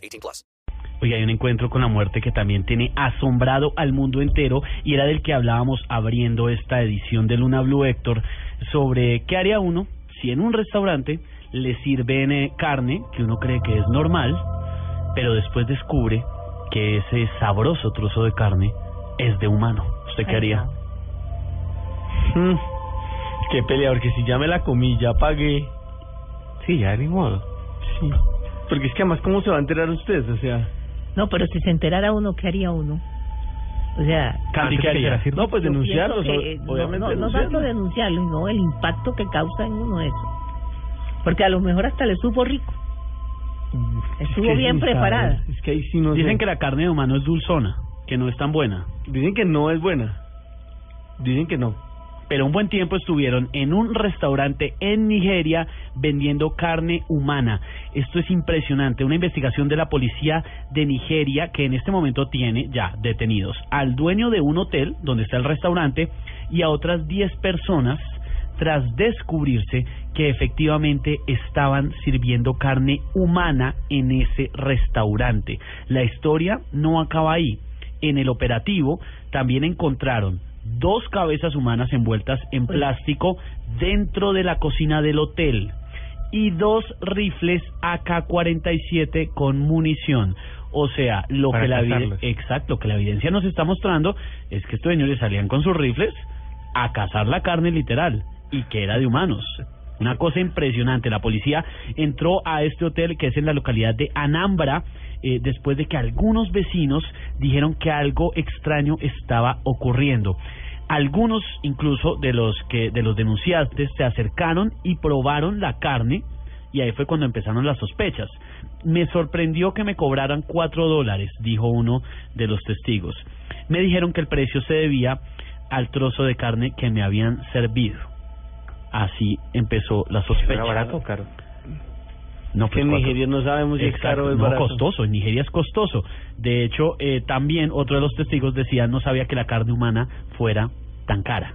18 plus. Oye, hay un encuentro con la muerte que también tiene asombrado al mundo entero y era del que hablábamos abriendo esta edición de Luna Blue Héctor sobre qué haría uno si en un restaurante le sirven eh, carne que uno cree que es normal, pero después descubre que ese sabroso trozo de carne es de humano. ¿Usted qué haría? Mm, qué pelea, porque si ya me la comí, ya pagué. Sí, ya ni modo. Sí. Porque es que además, ¿cómo se va a enterar usted? O sea, No, pero si se enterara uno, ¿qué haría uno? O sea, Candy, ¿qué haría? no, pues denunciarlo. que, no, obviamente no, no denunciarlo. tanto denunciarlo, no el impacto que causa en uno eso. Porque a lo mejor hasta le supo rico. Es Estuvo que bien sí, preparada. Es que ahí sí no Dicen sé. que la carne de humano es dulzona, que no es tan buena. Dicen que no es buena. Dicen que no. Pero un buen tiempo estuvieron en un restaurante en Nigeria vendiendo carne humana. Esto es impresionante, una investigación de la policía de Nigeria que en este momento tiene ya detenidos al dueño de un hotel donde está el restaurante y a otras 10 personas tras descubrirse que efectivamente estaban sirviendo carne humana en ese restaurante. La historia no acaba ahí. En el operativo también encontraron dos cabezas humanas envueltas en plástico dentro de la cocina del hotel y dos rifles AK-47 con munición. O sea, lo Para que la cazarlos. exacto, que la evidencia nos está mostrando es que estos señores salían con sus rifles a cazar la carne literal y que era de humanos. Una cosa impresionante. La policía entró a este hotel que es en la localidad de Anambra eh, después de que algunos vecinos dijeron que algo extraño estaba ocurriendo. Algunos incluso de los que de los denunciantes se acercaron y probaron la carne y ahí fue cuando empezaron las sospechas. Me sorprendió que me cobraran cuatro dólares, dijo uno de los testigos. Me dijeron que el precio se debía al trozo de carne que me habían servido. Así empezó la sospecha. ¿Era barato o caro? No, que pues, en cuatro- Nigeria no sabemos si es caro o es no, barato. costoso. En Nigeria es costoso. De hecho, eh, también otro de los testigos decía no sabía que la carne humana fuera tan cara.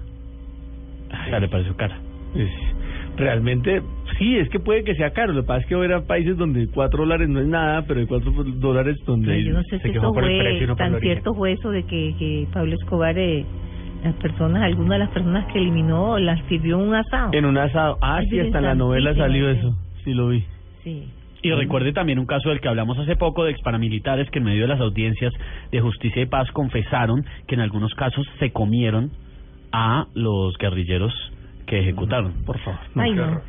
O sea, le pareció cara. Realmente, sí, es que puede que sea caro. Lo que pasa es que habrá países donde cuatro dólares no es nada, pero hay cuatro dólares donde Pero yo no sé se si quejó eso por el fue, precio y no por el tan cierto fue eso de que, que Pablo Escobar, eh, las personas, algunas de las personas que eliminó, las sirvió un asado. En un asado. Ah, Ay, sí, hasta en la novela salió eso. Sí, lo vi. Sí. Y recuerde también un caso del que hablamos hace poco de exparamilitares que en medio de las audiencias de justicia y paz confesaron que en algunos casos se comieron a los guerrilleros que ejecutaron. Por favor. Ay, no. horror.